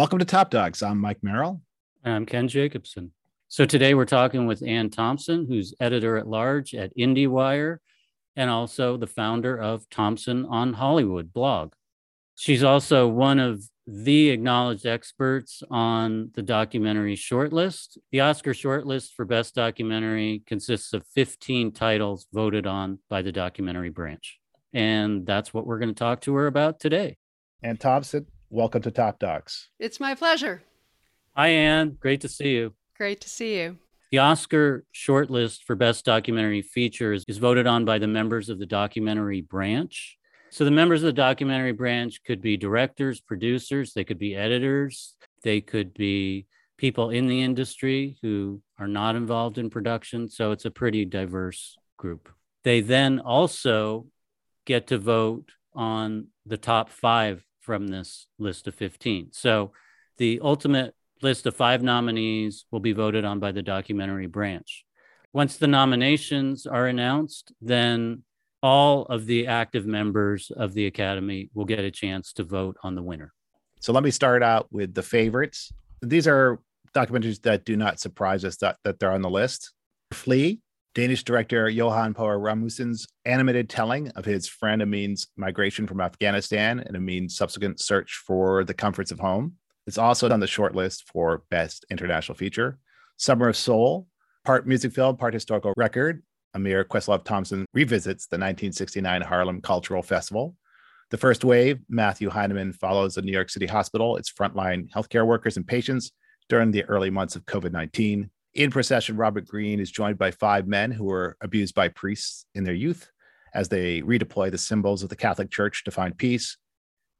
Welcome to Top Docs. I'm Mike Merrill. I'm Ken Jacobson. So today we're talking with Anne Thompson, who's editor at large at IndieWire and also the founder of Thompson on Hollywood blog. She's also one of the acknowledged experts on the documentary shortlist. The Oscar shortlist for Best Documentary consists of 15 titles voted on by the documentary branch. And that's what we're going to talk to her about today. Anne Thompson, welcome to Top Docs. It's my pleasure. Hi, Anne. Great to see you. Great to see you. The Oscar shortlist for Best Documentary Features is voted on by the members of the documentary branch. So the members of the documentary branch could be directors, producers, they could be editors, they could be people in the industry who are not involved in production. So it's a pretty diverse group. They then also get to vote on the top five from this list of 15. So the ultimate list of five nominees will be voted on by the documentary branch. Once the nominations are announced, then all of the active members of the Academy will get a chance to vote on the winner. So let me start out with the favorites. These are documentaries that do not surprise us that, that they're on the list. Flee, Danish director Jonas Poher Rasmussen's animated telling of his friend Amin's migration from Afghanistan and Amin's subsequent search for the comforts of home. It's also on the shortlist for Best International Feature. Summer of Soul, part music film, part historical record, Ahmir Questlove Thompson revisits the 1969 Harlem Cultural Festival. The first wave, Matthew Heineman follows a New York City hospital, its frontline healthcare workers and patients during the early months of COVID 19. In procession, Robert Greene is joined by five men who were abused by priests in their youth as they redeploy the symbols of the Catholic Church to find peace.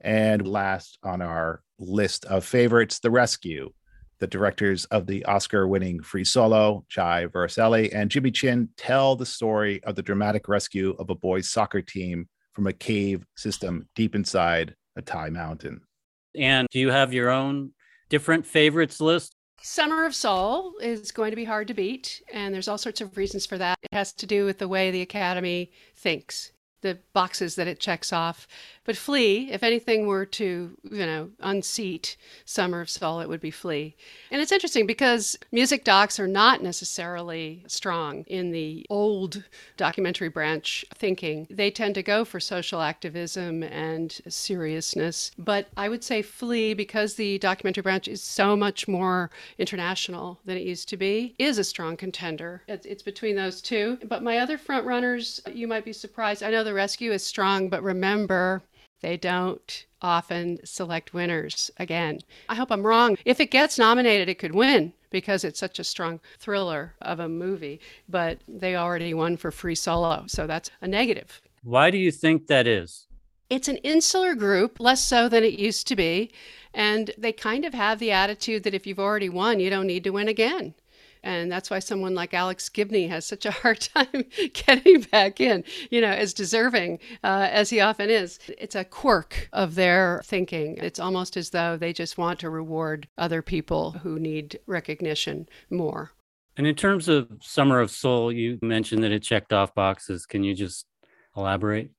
And last on our list of favorites, The Rescue, the directors of the Oscar winning Free Solo, Chai Vasarhelyi and Jimmy Chin, tell the story of the dramatic rescue of a boys' soccer team from a cave system deep inside a Thai mountain. And do you have your own different favorites list? Summer of Soul is going to be hard to beat, and there's all sorts of reasons for that. It has to do with the way the Academy thinks the boxes that it checks off. But Flee, if anything were to, you know, unseat Summer of Soul, it would be Flee. And it's interesting because music docs are not necessarily strong in the old documentary branch thinking. They tend to go for social activism and seriousness. But I would say Flee, because the documentary branch is so much more international than it used to be, is a strong contender. It's between those two. But my other front runners, you might be surprised. I know the rescue is strong, but remember, they don't often select winners again. I hope I'm wrong. If it gets nominated, it could win because it's such a strong thriller of a movie, but they already won for Free Solo, so that's a negative. Why do you think that is? It's an insular group, less so than it used to be, and they kind of have the attitude that if you've already won, you don't need to win again. And that's why someone like Alex Gibney has such a hard time getting back in, you know, as deserving uh, as he often is. It's a quirk of their thinking. It's almost as though they just want to reward other people who need recognition more. And in terms of Summer of Soul, you mentioned that it checked off boxes. Can you just elaborate?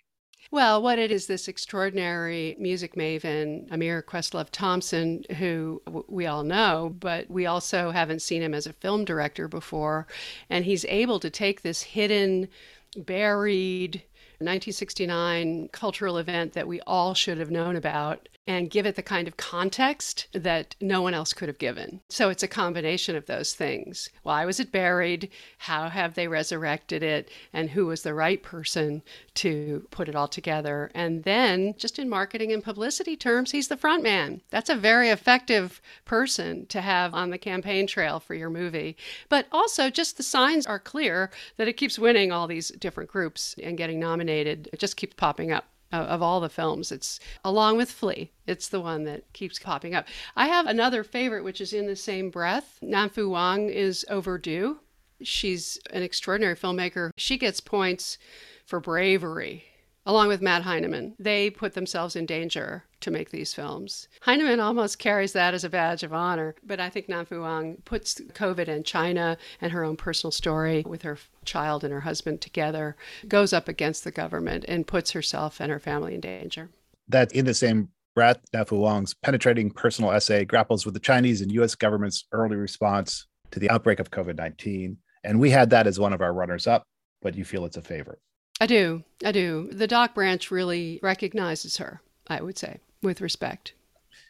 Well, what it is this extraordinary music maven, Ahmir Questlove Thompson, who we all know, but we also haven't seen him as a film director before. And he's able to take this hidden, buried, 1969 cultural event that we all should have known about and give it the kind of context that no one else could have given. So it's a combination of those things. Why was it buried? How have they resurrected it? And who was the right person to put it all together? And then, just in marketing and publicity terms, he's the front man. That's a very effective person to have on the campaign trail for your movie. But also, just the signs are clear that it keeps winning all these different groups and getting nominated. It just keeps popping up of all the films. It's along with Flee. It's the one that keeps popping up. I have another favorite, which is in the same breath. Nanfu Wang is overdue. She's an extraordinary filmmaker. She gets points for bravery along with Matt Heineman. They put themselves in danger to make these films. Heineman almost carries that as a badge of honor, but I think Nanfu Wang puts COVID and China and her own personal story with her child and her husband together, goes up against the government and puts herself and her family in danger. That in the same Breath, Nanfu Wang's penetrating personal essay grapples with the Chinese and US government's early response to the outbreak of COVID 19. And we had that as one of our runners up, but you feel it's a favorite. I do. I do. The doc branch really recognizes her, I would say, with respect.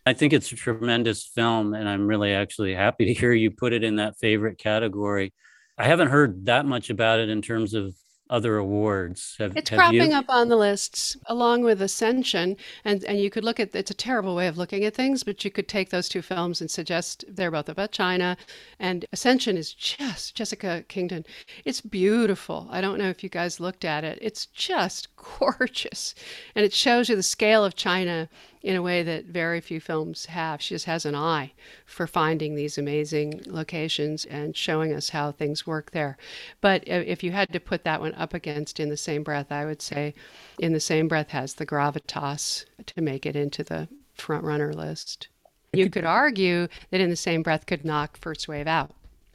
I think it's a tremendous film, and I'm really actually happy to hear you put it in that favorite category. I haven't heard that much about it in terms of other awards. Have, it's have cropping you? up on the lists along with Ascension, and and you could look at it's a terrible way of looking at things, but you could take those two films and suggest they're both about China, and Ascension is just Jessica Kingdon. It's beautiful. I don't know if you guys looked at it. It's just gorgeous, and it shows you the scale of China in a way that very few films have. She just has an eye for finding these amazing locations and showing us how things work there. But if you had to put that one up against in the same breath, I would say in the same breath has the gravitas to make it into the front runner list. You could argue that in the same breath could knock First Wave out.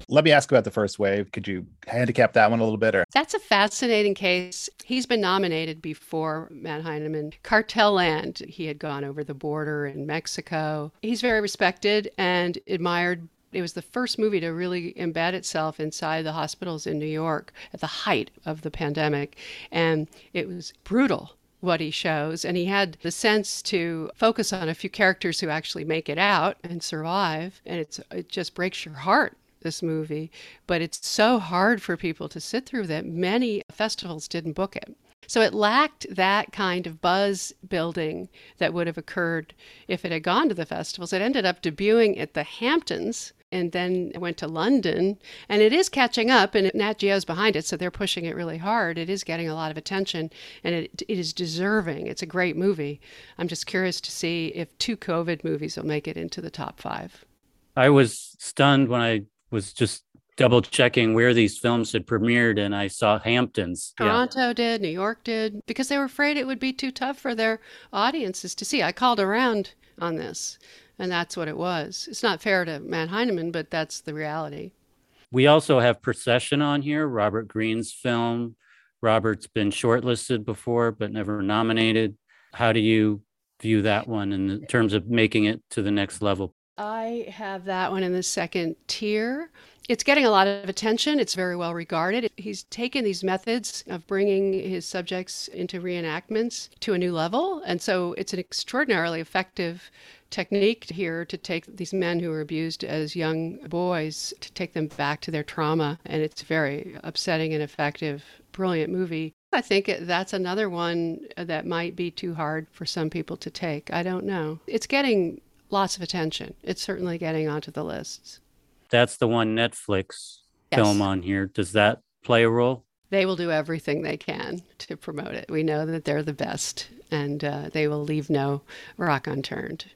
Let me ask about the first wave. Could you handicap that one a little bit? Or? That's a fascinating case. He's been nominated before, Matt Heineman. Cartel Land, he had gone over the border in Mexico. He's very respected and admired it was the first movie to really embed itself inside the hospitals in New York at the height of the pandemic. And it was brutal what he shows. And he had the sense to focus on a few characters who actually make it out and survive. And it's, it just breaks your heart this movie, but it's so hard for people to sit through that many festivals didn't book it. So it lacked that kind of buzz building that would have occurred if it had gone to the festivals. It ended up debuting at the Hamptons and then went to London. And it is catching up, and Nat Geo's behind it, so they're pushing it really hard. It is getting a lot of attention, and it, it is deserving. It's a great movie. I'm just curious to see if two COVID movies will make it into the top five. I was stunned when I was just double checking where these films had premiered and I saw Hamptons. Toronto yeah. did, New York did, because they were afraid it would be too tough for their audiences to see. I called around on this, and that's what it was. It's not fair to Matt Heineman, but that's the reality. We also have Procession on here, Robert Greene's film. Robert's been shortlisted before, but never nominated. How do you view that one in terms of making it to the next level? I have that one in the second tier. It's getting a lot of attention. It's very well regarded. He's taken these methods of bringing his subjects into reenactments to a new level. And so it's an extraordinarily effective technique here to take these men who were abused as young boys to take them back to their trauma. And it's very upsetting and effective, brilliant movie. I think that's another one that might be too hard for some people to take. I don't know. It's getting lots of attention. It's certainly getting onto the lists. That's the one Netflix yes. film on here. Does that play a role? They will do everything they can to promote it. We know that they're the best and uh, they will leave no rock unturned.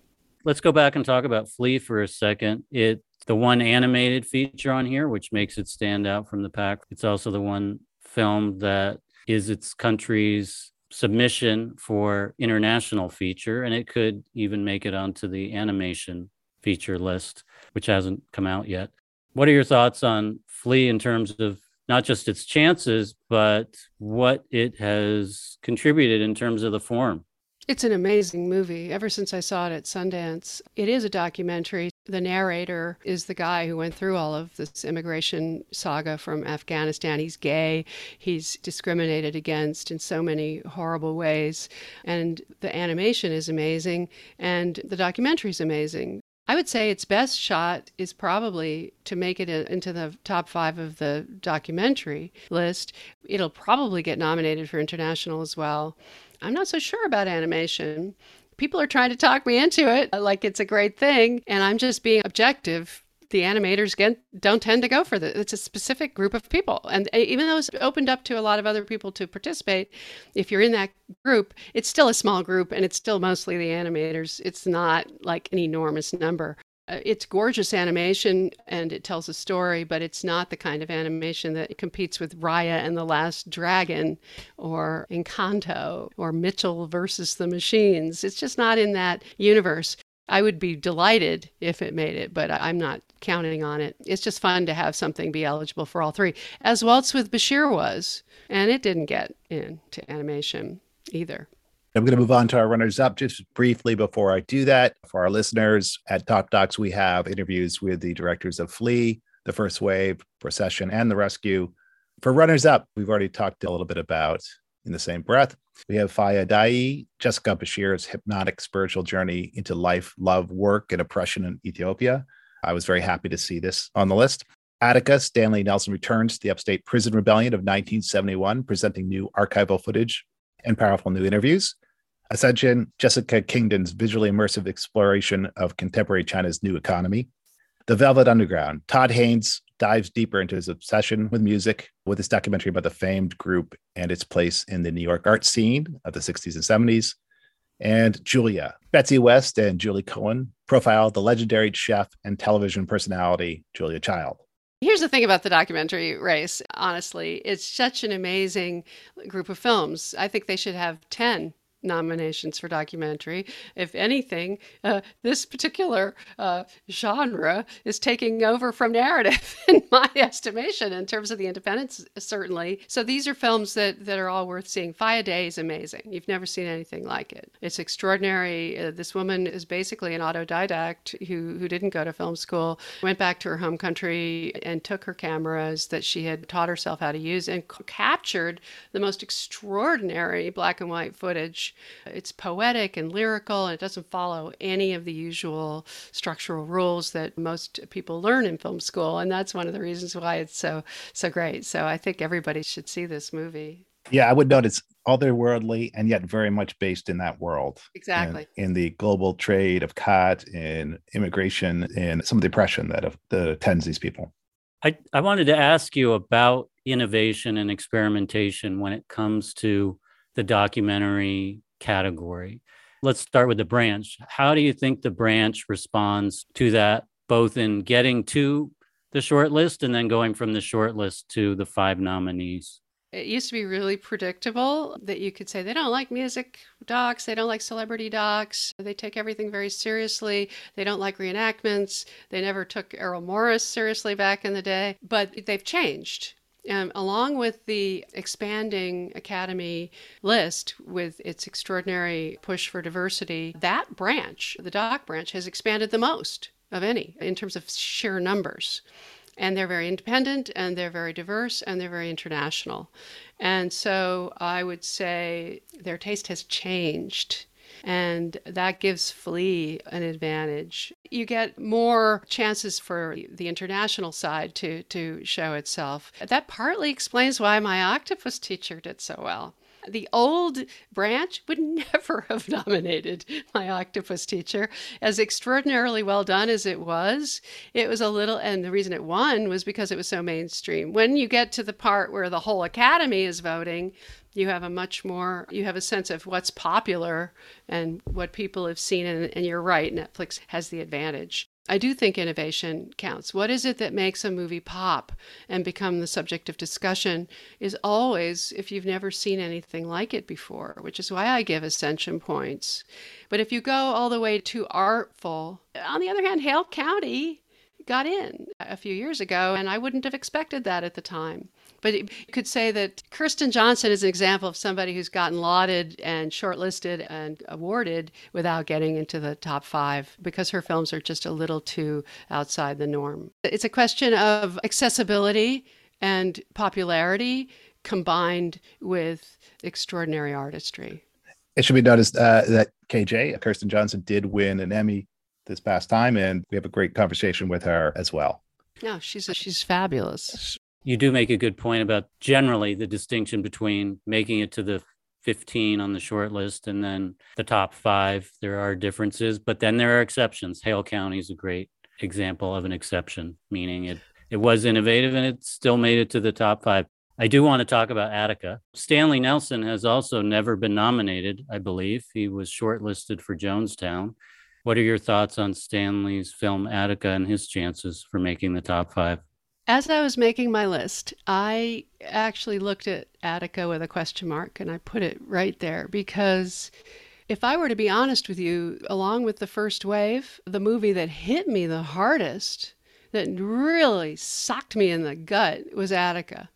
Let's go back and talk about Flee for a second. It's the one animated feature on here, which makes it stand out from the pack. It's also the one film that is its country's submission for international feature, and it could even make it onto the animation feature list, which hasn't come out yet. What are your thoughts on Flee in terms of not just its chances, but what it has contributed in terms of the form? It's an amazing movie. Ever since I saw it at Sundance, it is a documentary. The narrator is the guy who went through all of this immigration saga from Afghanistan. He's gay, he's discriminated against in so many horrible ways. And the animation is amazing, and the documentary is amazing. I would say its best shot is probably to make it into the top five of the documentary list. It'll probably get nominated for international as well. I'm not so sure about animation. People are trying to talk me into it uh, like it's a great thing, and I'm just being objective. The animators get, don't tend to go for this. It's a specific group of people. And uh, even though it's opened up to a lot of other people to participate, if you're in that group, it's still a small group and it's still mostly the animators. It's not like an enormous number. Uh, it's gorgeous animation and it tells a story, but it's not the kind of animation that competes with Raya and the Last Dragon or Encanto or Mitchell versus the Machines. It's just not in that universe. I would be delighted if it made it, but I'm not counting on it. It's just fun to have something be eligible for all three, as Waltz with Bashir was, and it didn't get into animation either. I'm going to move on to our runners up just briefly before I do that. For our listeners at Top Docs, we have interviews with the directors of Flee, The First Wave, Procession, and The Rescue. For runners up, we've already talked a little bit about in the same breath. We have Faya Dayi, Jessica Beshir's hypnotic spiritual journey into life, love, work, and oppression in Ethiopia. I was very happy to see this on the list. Attica, Stanley Nelson returns to the upstate prison rebellion of 1971, presenting new archival footage and powerful new interviews. Ascension, Jessica Kingdon's visually immersive exploration of contemporary China's new economy. The Velvet Underground, Todd Haynes dives deeper into his obsession with music with his documentary about the famed group and its place in the New York art scene of the 60s and 70s. And Julia, Betsy West and Julie Cohen profile the legendary chef and television personality Julia Child. Here's the thing about the documentary race, honestly. It's such an amazing group of films. I think they should have 10 nominations for documentary. If anything, uh, this particular uh, genre is taking over from narrative, in my estimation, in terms of the independents, certainly. So these are films that, that are all worth seeing. Adaei is amazing. You've never seen anything like it. It's extraordinary. Uh, this woman is basically an autodidact who, who didn't go to film school, went back to her home country and took her cameras that she had taught herself how to use and c- captured the most extraordinary black and white footage it's poetic and lyrical, and it doesn't follow any of the usual structural rules that most people learn in film school. And that's one of the reasons why it's so so great. So I think everybody should see this movie. Yeah, I would note it's otherworldly and yet very much based in that world. Exactly. In, in the global trade of khat, in immigration, and some of the oppression that, of, that attends these people. I, I wanted to ask you about innovation and experimentation when it comes to the documentary category. Let's start with the branch. How do you think the branch responds to that, both in getting to the short list and then going from the short list to the five nominees? It used to be really predictable that you could say they don't like music docs, they don't like celebrity docs, they take everything very seriously, they don't like reenactments, they never took Errol Morris seriously back in the day, but they've changed. Um, along with the expanding Academy list with its extraordinary push for diversity, that branch, the doc branch, has expanded the most of any in terms of sheer numbers. And they're very independent and they're very diverse and they're very international. And so I would say their taste has changed and that gives Flee an advantage. You get more chances for the international side to, to show itself. That partly explains why my octopus teacher did so well. The old branch would never have nominated my octopus teacher. As extraordinarily well done as it was, it was a little, and the reason it won was because it was so mainstream. When you get to the part where the whole academy is voting, you have a much more you have a sense of what's popular and what people have seen and, and, you're right netflix has the advantage. I do think innovation counts. What is it that makes a movie pop and become the subject of discussion is always if you've never seen anything like it before which is why i give ascension points. But if you go all the way to artful on the other hand hale county got in a few years ago and i wouldn't have expected that at the time but you could say that Kirsten Johnson is an example of somebody who's gotten lauded and shortlisted and awarded without getting into the top five because her films are just a little too outside the norm. It's a question of accessibility and popularity combined with extraordinary artistry. It should be noticed uh, that KJ, Kirsten Johnson, did win an Emmy this past time, and we have a great conversation with her as well. No, she's a, she's fabulous. You do make a good point about generally the distinction between making it to the 15 on the short list and then the top five. There are differences, but then there are exceptions. Hale County is a great example of an exception, meaning it, it was innovative and it still made it to the top five. I do want to talk about Attica. Stanley Nelson has also never been nominated, I believe. He was shortlisted for Jonestown. What are your thoughts on Stanley's film Attica and his chances for making the top five? As I was making my list, I actually looked at Attica with a question mark and I put it right there because if I were to be honest with you, along with the first wave, the movie that hit me the hardest, that really socked me in the gut, was Attica.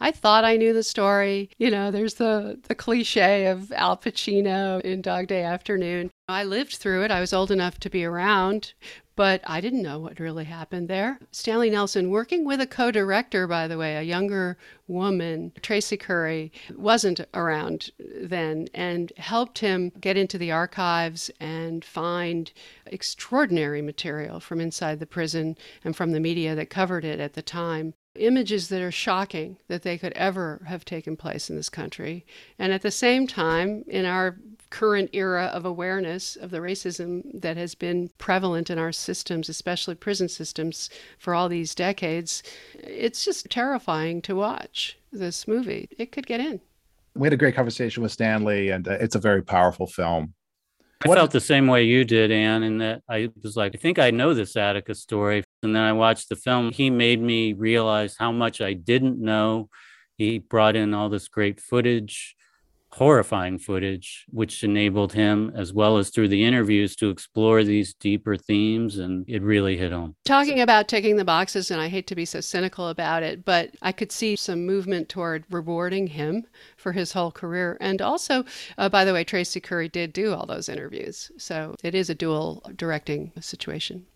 I thought I knew the story. You know, there's the, the cliche of Al Pacino in Dog Day Afternoon. I lived through it. I was old enough to be around, but I didn't know what really happened there. Stanley Nelson, working with a co director, by the way, a younger woman, Tracy Curry, wasn't around then and helped him get into the archives and find extraordinary material from inside the prison and from the media that covered it at the time images that are shocking that they could ever have taken place in this country. And at the same time, in our current era of awareness of the racism that has been prevalent in our systems, especially prison systems, for all these decades, it's just terrifying to watch this movie. It could get in. We had a great conversation with Stanley, and uh, it's a very powerful film. I what felt the same way you did, Anne, in that I was like, I think I know this Atticus story. And then I watched the film. He made me realize how much I didn't know. He brought in all this great footage horrifying footage, which enabled him, as well as through the interviews, to explore these deeper themes. And it really hit home. Talking about ticking the boxes, and I hate to be so cynical about it, but I could see some movement toward rewarding him for his whole career. And also, uh, by the way, Tracy Curry did do all those interviews. So it is a dual directing situation.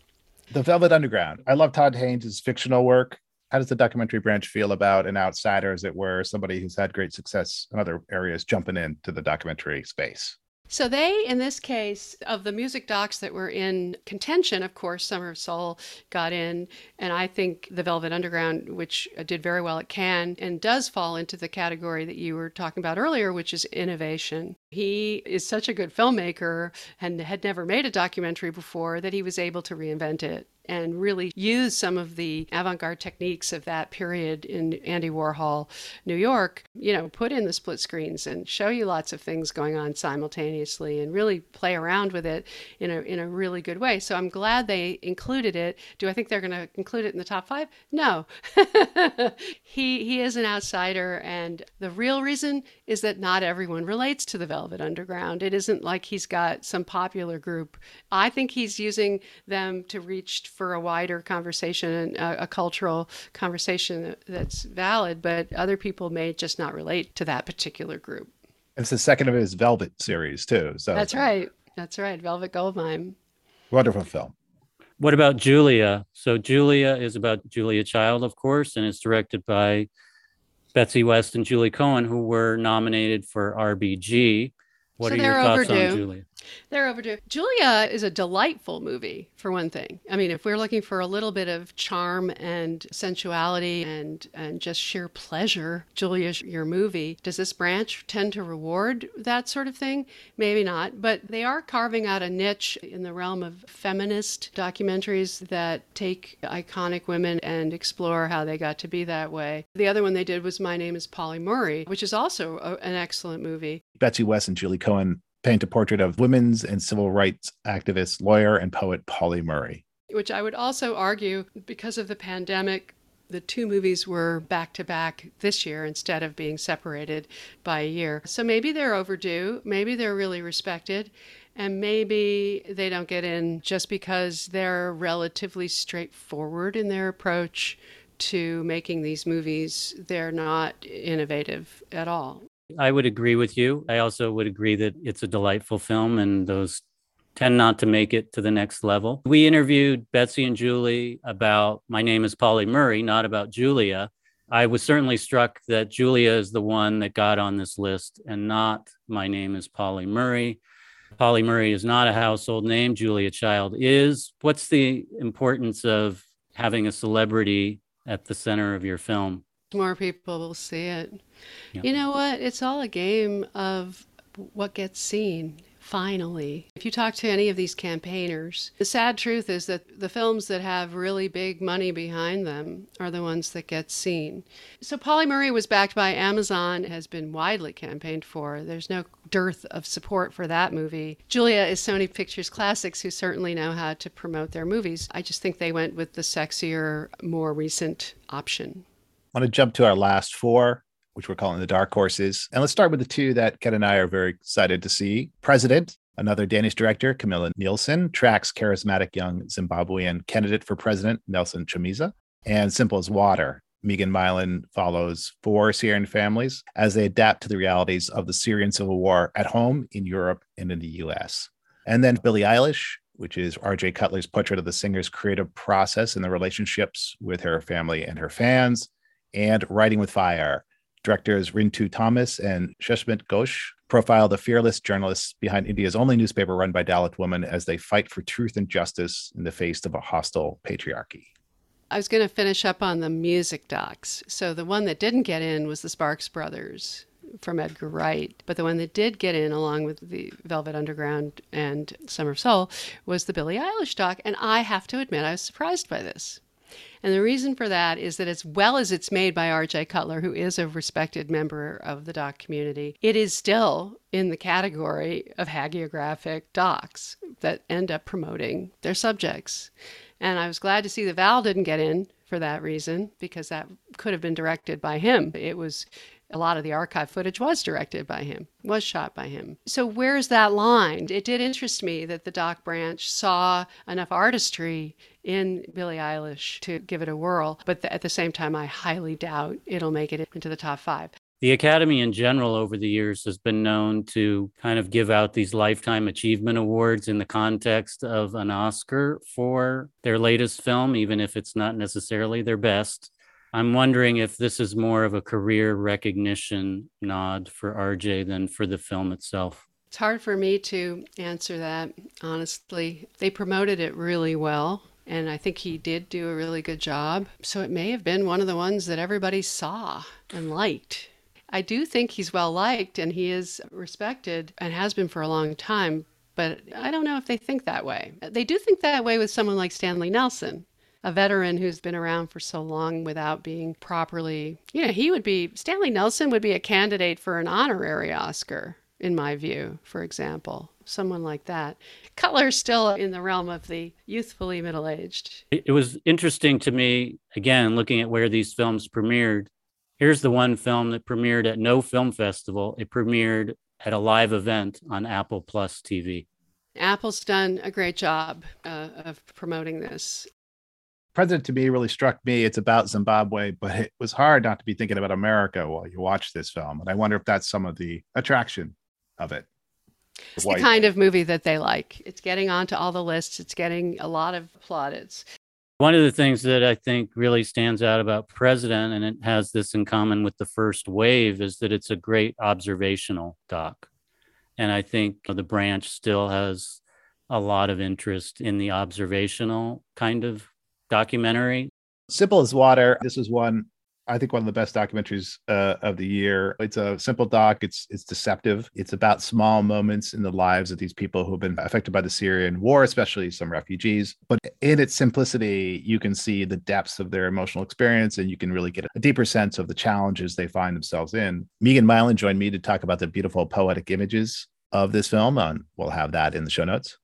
The Velvet Underground. I love Todd Haynes' fictional work how does the documentary branch feel about an outsider, as it were, somebody who's had great success in other areas jumping into the documentary space? So they, in this case, of the music docs that were in contention, of course, Summer of Soul got in, and I think the Velvet Underground, which uh, did very well at Cannes, and does fall into the category that you were talking about earlier, which is innovation. He is such a good filmmaker and had never made a documentary before that he was able to reinvent it and really use some of the avant-garde techniques of that period in Andy Warhol, New York, you know, put in the split screens and show you lots of things going on simultaneously and really play around with it in a in a really good way. So I'm glad they included it. Do I think they're going to include it in the top 5? No. he he is an outsider and the real reason is that not everyone relates to the Velvet It underground. It isn't like he's got some popular group. I think he's using them to reach for a wider conversation a, a cultural conversation that's valid, but other people may just not relate to that particular group. It's the second of his Velvet series too. So that's right. That's right. Velvet Goldmine. Wonderful film. What about Julia? So Julia is about Julia Child, of course, and it's directed by Betsy West and Julie Cohen, who were nominated for RBG. What so are your thoughts overdue. on Julia? They're overdue. Julia is a delightful movie, for one thing. I mean, if we're looking for a little bit of charm and sensuality and, and just sheer pleasure, Julia's your movie. Does this branch tend to reward that sort of thing? Maybe not, but they are carving out a niche in the realm of feminist documentaries that take iconic women and explore how they got to be that way. The other one they did was My Name is Pauli Murray, which is also a, an excellent movie. Betsy West and Julie Cohen paint a portrait of women's and civil rights activist, lawyer, and poet Pauli Murray. Which I would also argue, because of the pandemic, the two movies were back to back this year instead of being separated by a year. So maybe they're overdue, maybe they're really respected, and maybe they don't get in just because they're relatively straightforward in their approach to making these movies. They're not innovative at all. I would agree with you. I also would agree that it's a delightful film and those tend not to make it to the next level. We interviewed Betsy and Julie about My Name is Pauli Murray, not about Julia. I was certainly struck that Julia is the one that got on this list and not My Name is Pauli Murray. Pauli Murray is not a household name. Julia Child is. What's the importance of having a celebrity at the center of your film? More people will see it. Yeah. You know what? It's all a game of what gets seen. Finally, if you talk to any of these campaigners, the sad truth is that the films that have really big money behind them are the ones that get seen. So, Pauli Murray was backed by Amazon, has been widely campaigned for. There's no dearth of support for that movie. Julia is Sony Pictures Classics, who certainly know how to promote their movies. I just think they went with the sexier, more recent option. I want to jump to our last four which we're calling the dark horses. And let's start with the two that Ken and I are very excited to see. President, another Danish director, Camilla Nielsson, tracks charismatic young Zimbabwean candidate for president, Nelson Chamisa, and Simple as Water, Megan Mylan follows four Syrian families as they adapt to the realities of the Syrian civil war at home, in Europe, and in the US. And then Billie Eilish, which is RJ Cutler's portrait of the singer's creative process and the relationships with her family and her fans, and Writing with Fire. Directors Rintu Thomas and Sushmit Ghosh profile the fearless journalists behind India's only newspaper run by Dalit women as they fight for truth and justice in the face of a hostile patriarchy. I was going to finish up on the music docs. So the one that didn't get in was the Sparks Brothers from Edgar Wright, but the one that did get in along with the Velvet Underground and Summer of Soul was the Billie Eilish doc, and I have to admit I was surprised by this. And the reason for that is that as well as it's made by R.J. Cutler, who is a respected member of the doc community, it is still in the category of hagiographic docs that end up promoting their subjects. And I was glad to see that Val didn't get in for that reason because that could have been directed by him. It was a lot of the archive footage was directed by him, was shot by him. So where's that line? It did interest me that the doc branch saw enough artistry in Billie Eilish to give it a whirl, but at the same time, I highly doubt it'll make it into the top five. The Academy in general over the years has been known to kind of give out these lifetime achievement awards in the context of an Oscar for their latest film, even if it's not necessarily their best. I'm wondering if this is more of a career recognition nod for RJ than for the film itself. It's hard for me to answer that, honestly. They promoted it really well, and I think he did do a really good job. So it may have been one of the ones that everybody saw and liked. I do think he's well liked and he is respected and has been for a long time, but I don't know if they think that way. They do think that way with someone like Stanley Nelson a veteran who's been around for so long without being properly, you know, he would be, Stanley Nelson would be a candidate for an honorary Oscar, in my view, for example. Someone like that. Cutler's still in the realm of the youthfully middle aged. It was interesting to me, again, looking at where these films premiered. Here's the one film that premiered at no film festival. It premiered at a live event on Apple Plus TV. Apple's done a great job uh, of promoting this president to me really struck me. It's about Zimbabwe, but it was hard not to be thinking about America while you watch this film. And I wonder if that's some of the attraction of it. It's the kind of movie that they like. It's getting onto all the lists. It's getting a lot of plaudits. One of the things that I think really stands out about President, and it has this in common with the first wave, is that it's a great observational doc. And I think the branch still has a lot of interest in the observational kind of documentary. Simple as Water. This was one I think one of the best documentaries uh, of the year. It's a simple doc. It's it's deceptive. It's about small moments in the lives of these people who've been affected by the Syrian war, especially some refugees. But in its simplicity, you can see the depths of their emotional experience, and you can really get a deeper sense of the challenges they find themselves in. Megan Mylan joined me to talk about the beautiful poetic images of this film. and we'll have that in the show notes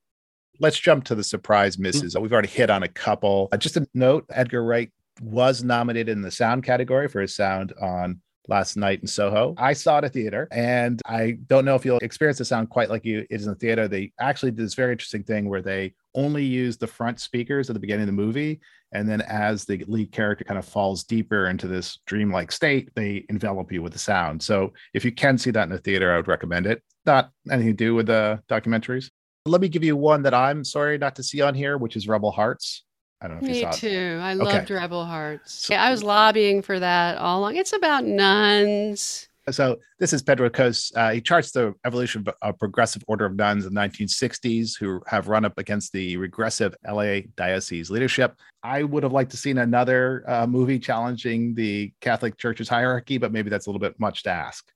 let's jump to the surprise misses. We've already hit on a couple. Uh, just a note Edgar Wright was nominated in the sound category for his sound on last night in Soho. I saw it at theater and I don't know if you'll experience the sound quite like you it is in the theater. They actually did this very interesting thing where they only use the front speakers at the beginning of the movie. And then as the lead character kind of falls deeper into this dreamlike state, they envelop you with the sound. So if you can see that in the theater, I would recommend it. Not anything to do with the documentaries. Let me give you one that I'm sorry not to see on here, which is Rebel Hearts. I don't know if Me you saw too. It. I loved okay. Rebel Hearts. So, yeah, I was lobbying for that all along. It's about nuns. So this is Pedro Kos. Uh, he charts the evolution of a progressive order of nuns in the 1960s who have run up against the regressive LA diocese leadership. I would have liked to seen another uh, movie challenging the Catholic Church's hierarchy, but maybe that's a little bit much to ask.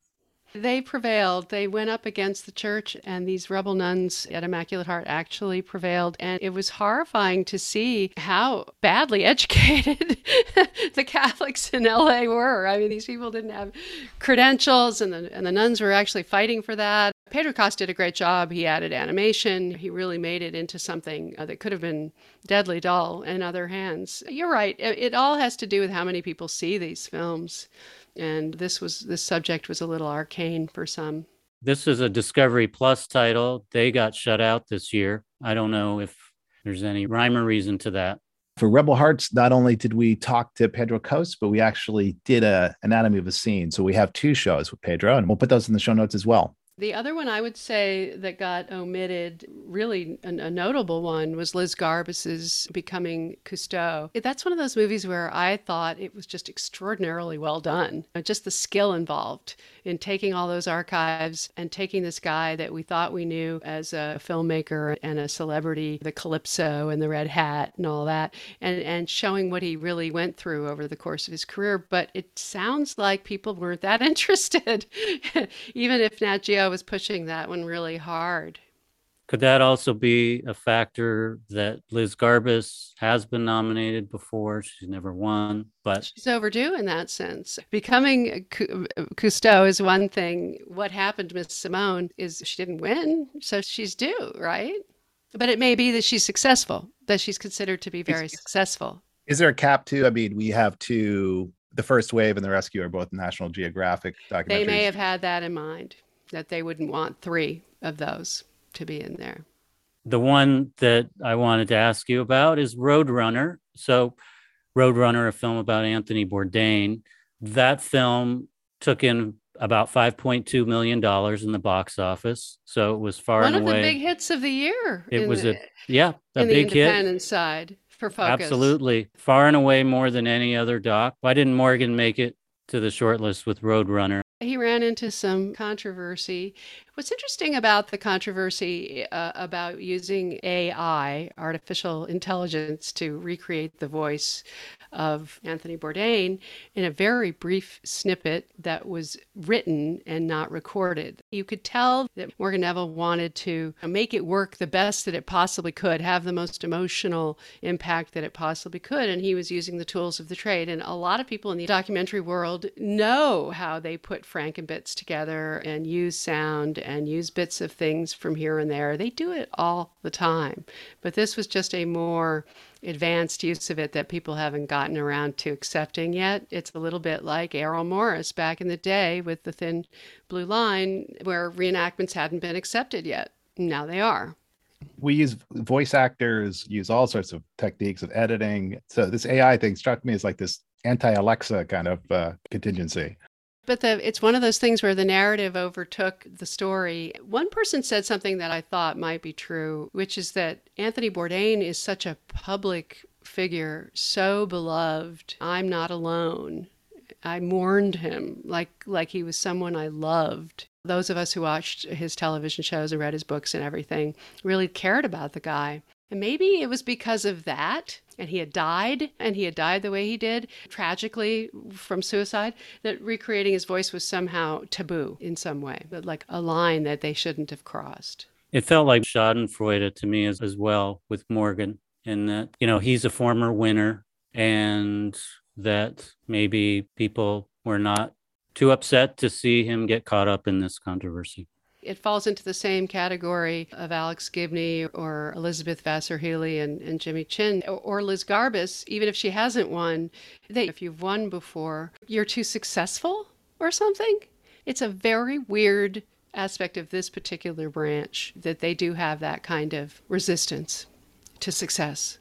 They prevailed. They went up against the church, and these rebel nuns at Immaculate Heart actually prevailed. And it was horrifying to see how badly educated the Catholics in LA were. I mean, these people didn't have credentials, and the, and the nuns were actually fighting for that. Pedro Kos did a great job. He added animation. He really made it into something uh, that could have been deadly dull in other hands. You're right. It, it all has to do with how many people see these films and this was this subject was a little arcane for some. This is a Discovery Plus title. They got shut out this year. I don't know if there's any rhyme or reason to that. For Rebel Hearts, not only did we talk to Pedro Kos, but we actually did a anatomy of a scene. So we have two shows with Pedro, and we'll put those in the show notes as well. The other one I would say that got omitted, really a, a notable one, was Liz Garbus's Becoming Cousteau. That's one of those movies where I thought it was just extraordinarily well done. Uh, just the skill involved in taking all those archives and taking this guy that we thought we knew as a filmmaker and a celebrity, the Calypso and the Red Hat and all that, and, and showing what he really went through over the course of his career. But it sounds like people weren't that interested, even if Nat Geo was pushing that one really hard. Could that also be a factor that Liz Garbus has been nominated before? She's never won, but she's overdue in that sense. Becoming Cousteau is one thing. What happened to Miss Simone is she didn't win, so she's due, right? But it may be that she's successful, that she's considered to be very is, successful. Is there a cap too? I mean, we have two. The first wave and the rescue are both National Geographic documentaries. They may have had that in mind that they wouldn't want three of those to be in there. The one that I wanted to ask you about is Roadrunner. So, Roadrunner, a film about Anthony Bourdain, that film took in about $5.2 million in the box office. So it was far and away. one of the big hits of the year. It was the, a, yeah, a big the independent hit. side for focus. Absolutely. Far and away more than any other doc. Why didn't Morgan make it to the shortlist with Roadrunner? He ran into some controversy. What's interesting about the controversy uh, about using AI, artificial intelligence, to recreate the voice of Anthony Bourdain in a very brief snippet that was written and not recorded. You could tell that Morgan Neville wanted to make it work the best that it possibly could, have the most emotional impact that it possibly could, and he was using the tools of the trade. And a lot of people in the documentary world know how they put Frankenbits together and use sound and use bits of things from here and there. They do it all the time. But this was just a more advanced use of it that people haven't gotten around to accepting yet. It's a little bit like Errol Morris back in the day with the thin blue line, where reenactments hadn't been accepted yet. Now they are. We use voice actors, use all sorts of techniques of editing. So this AI thing struck me as like this anti Alexa kind of uh, contingency. But the, it's one of those things where the narrative overtook the story. One person said something that I thought might be true, which is that Anthony Bourdain is such a public figure, so beloved. I'm not alone. I mourned him like like he was someone I loved. Those of us who watched his television shows and read his books and everything really cared about the guy. And maybe it was because of that, and he had died, and he had died the way he did, tragically from suicide, that recreating his voice was somehow taboo in some way, but like a line that they shouldn't have crossed. It felt like Schadenfreude to me as, as well with Morgan, in that, you know, he's a former winner, and that maybe people were not too upset to see him get caught up in this controversy. It falls into the same category of Alex Gibney or Elizabeth Vasarhelyi and, and Jimmy Chin or, or Liz Garbus, even if she hasn't won. They, if you've won before, you're too successful or something. It's a very weird aspect of this particular branch that they do have that kind of resistance to success.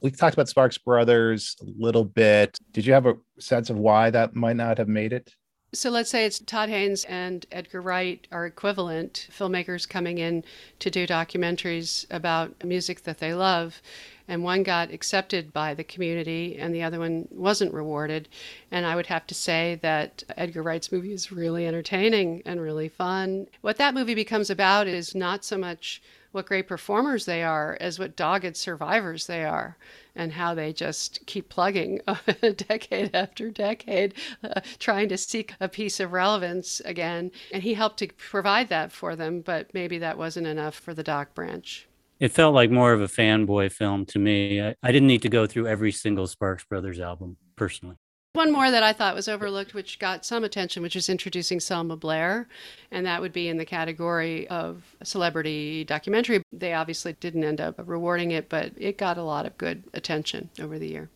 We talked about Sparks Brothers a little bit. Did you have a sense of why that might not have made it? So let's say it's Todd Haynes and Edgar Wright are equivalent filmmakers coming in to do documentaries about music that they love. And one got accepted by the community and the other one wasn't rewarded. And I would have to say that Edgar Wright's movie is really entertaining and really fun. What that movie becomes about is not so much what great performers they are as what dogged survivors they are and how they just keep plugging decade after decade, uh, trying to seek a piece of relevance again. And he helped to provide that for them, but maybe that wasn't enough for the doc branch. It felt like more of a fanboy film to me. I, I didn't need to go through every single Sparks Brothers album personally. One more that I thought was overlooked, which got some attention, which is introducing Selma Blair, and that would be in the category of celebrity documentary. They obviously didn't end up rewarding it, but it got a lot of good attention over the year.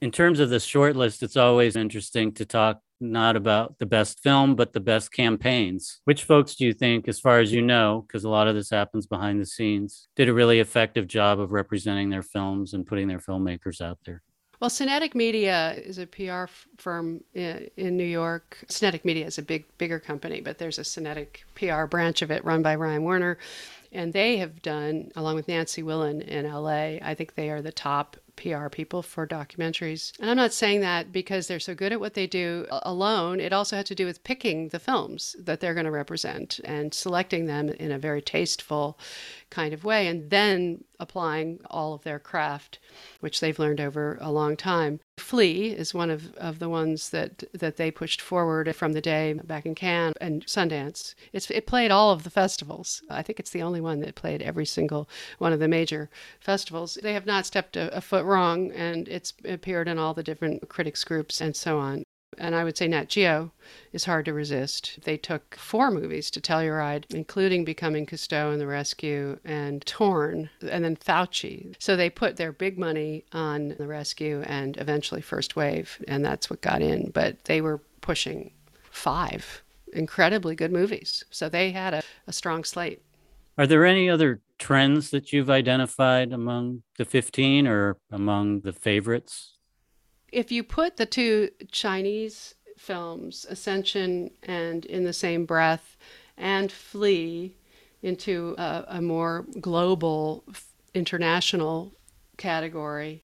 In terms of the short list, it's always interesting to talk not about the best film, but the best campaigns. Which folks do you think, as far as you know, because a lot of this happens behind the scenes, did a really effective job of representing their films and putting their filmmakers out there? Well, Cinetic Media is a PR firm in, in, New York. Cinetic Media is a big, bigger company, but there's a Cinetic PR branch of it run by Ryan Werner. And they have done, along with Nancy Willen in LA, I think they are the top PR people for documentaries. And I'm not saying that because they're so good at what they do alone. It also had to do with picking the films that they're going to represent and selecting them in a very tasteful kind of way, and then applying all of their craft, which they've learned over a long time. Flee is one of, of the ones that, that they pushed forward from the day back in Cannes and Sundance. It's, it played all of the festivals. I think it's the only one that played every single one of the major festivals. They have not stepped a, a foot wrong, and it's appeared in all the different critics groups and so on. And I would say Nat Geo is hard to resist. They took four movies to Telluride, including Becoming Cousteau and The Rescue and Torn, and then Fauci. So they put their big money on The Rescue and eventually First Wave, and that's what got in. But they were pushing five incredibly good movies. So they had a, a strong slate. Are there any other trends that you've identified among the 15 or among the favorites? If you put the two Chinese films, Ascension and In the Same Breath, and Flee into a, a more global, international category,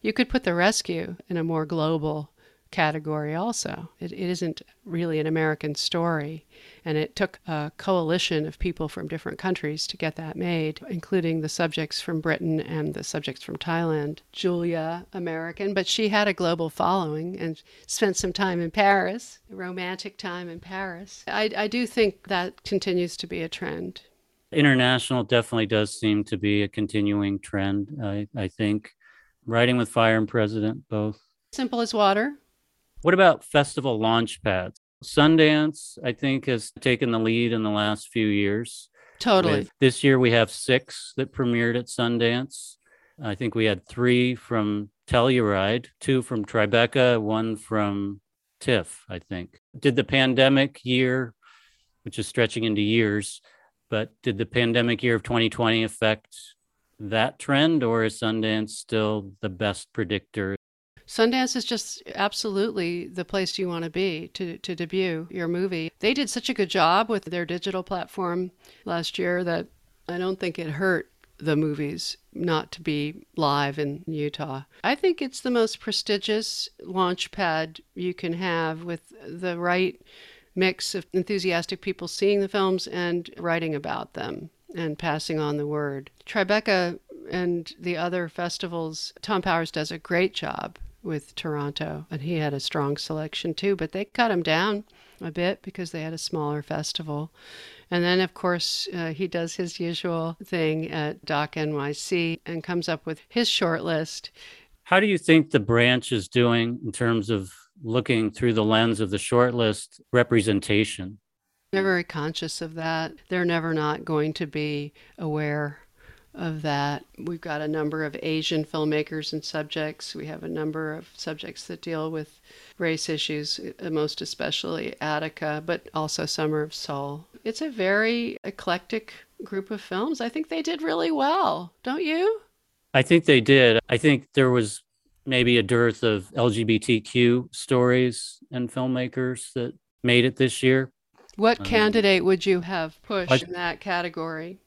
you could put The Rescue in a more global category also. It, it isn't really an American story. And it took a coalition of people from different countries to get that made, including the subjects from Britain and the subjects from Thailand. Julia, American, but she had a global following and spent some time in Paris, romantic time in Paris. I, I do think that continues to be a trend. International definitely does seem to be a continuing trend, I, I think. Writing with Fire and President, both. Simple as water. What about festival launch pads? Sundance, I think, has taken the lead in the last few years. Totally. With, this year we have six that premiered at Sundance. I think we had three from Telluride, two from Tribeca, one from TIFF, I think. Did the pandemic year, which is stretching into years, but did the pandemic year of 2020 affect that trend, or is Sundance still the best predictor Sundance is just absolutely the place you want to be to, to debut your movie. They did such a good job with their digital platform last year that I don't think it hurt the movies not to be live in Utah. I think it's the most prestigious launch pad you can have with the right mix of enthusiastic people seeing the films and writing about them and passing on the word. Tribeca and the other festivals, Thom Powers does a great job with Toronto, and he had a strong selection too. But they cut him down a bit because they had a smaller festival. And then, of course, uh, he does his usual thing at Doc NYC and comes up with his short list. How do you think the branch is doing in terms of looking through the lens of the shortlist representation? They're very conscious of that. They're never not going to be aware of that. We've got a number of Asian filmmakers and subjects. We have a number of subjects that deal with race issues, uh, most especially Attica, but also Summer of Soul. It's a very eclectic group of films. I think they did really well, don't you? I think they did. I think there was maybe a dearth of LGBTQ stories and filmmakers that made it this year. What um, candidate would you have pushed I, in that category?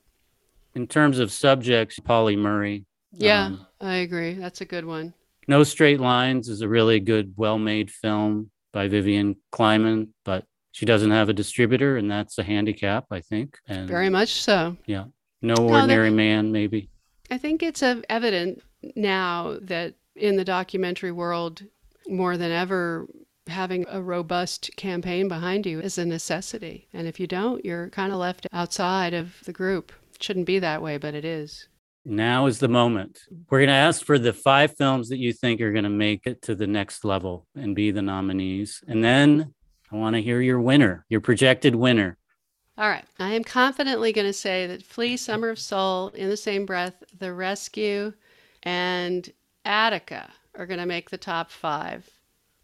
In terms of subjects, Pauli Murray. Yeah, um, I agree. That's a good one. No Straight Lines is a really good, well made film by Vivian Kleiman, but she doesn't have a distributor, and that's a handicap, I think. And Very much so. Yeah. No Ordinary no, Man, maybe. I think it's evident now that in the documentary world, more than ever, having a robust campaign behind you is a necessity. And if you don't, you're kind of left outside of the group shouldn't be that way, but it is. Now is the moment. We're going to ask for the five films that you think are going to make it to the next level and be the nominees. And then I want to hear your winner, your projected winner. All right. I am confidently going to say that Flee, Summer of Soul, in the same breath, The Rescue, and Attica are going to make the top five.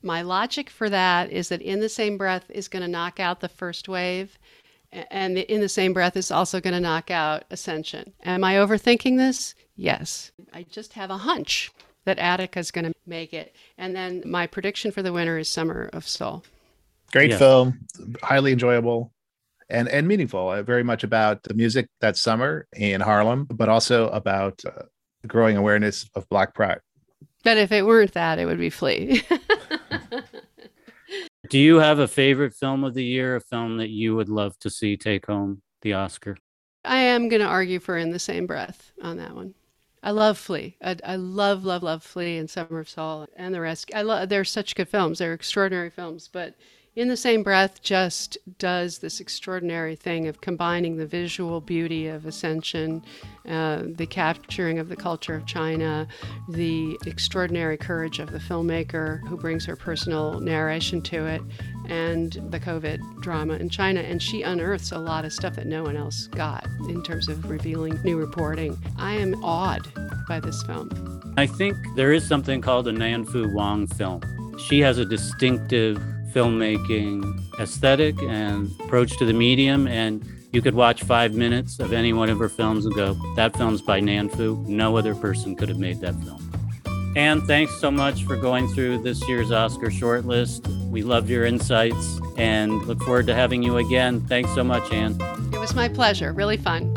My logic for that is that In the Same Breath is going to knock out the first wave, and In the Same Breath is also going to knock out Ascension. Am I overthinking this? Yes. I just have a hunch that Attica is going to make it. And then my prediction for the winner is Summer of Soul. Great yes. film, highly enjoyable and and meaningful. Uh, very much about the music that summer in Harlem, but also about uh, growing awareness of Black pride. But if it weren't that, it would be Flee. Do you have a favorite film of the year, a film that you would love to see take home the Oscar? I am going to argue for In the Same Breath on that one. I love Flee. I, I, love, love, love Flee and Summer of Soul and the rest. I love. They're such good films. They're extraordinary films. But in the same breath, just does this extraordinary thing of combining the visual beauty of Ascension, uh, the capturing of the culture of China, the extraordinary courage of the filmmaker who brings her personal narration to it, and the COVID drama in China. And she unearths a lot of stuff that no one else got in terms of revealing new reporting. I am awed by this film. I think there is something called a Nanfu Wang film. She has a distinctive filmmaking aesthetic and approach to the medium. And you could watch five minutes of any one of her films and go, that film's by Nanfu. No other person could have made that film. And thanks so much for going through this year's Oscar shortlist. We loved your insights and look forward to having you again. Thanks so much, Anne. It was my pleasure. Really fun.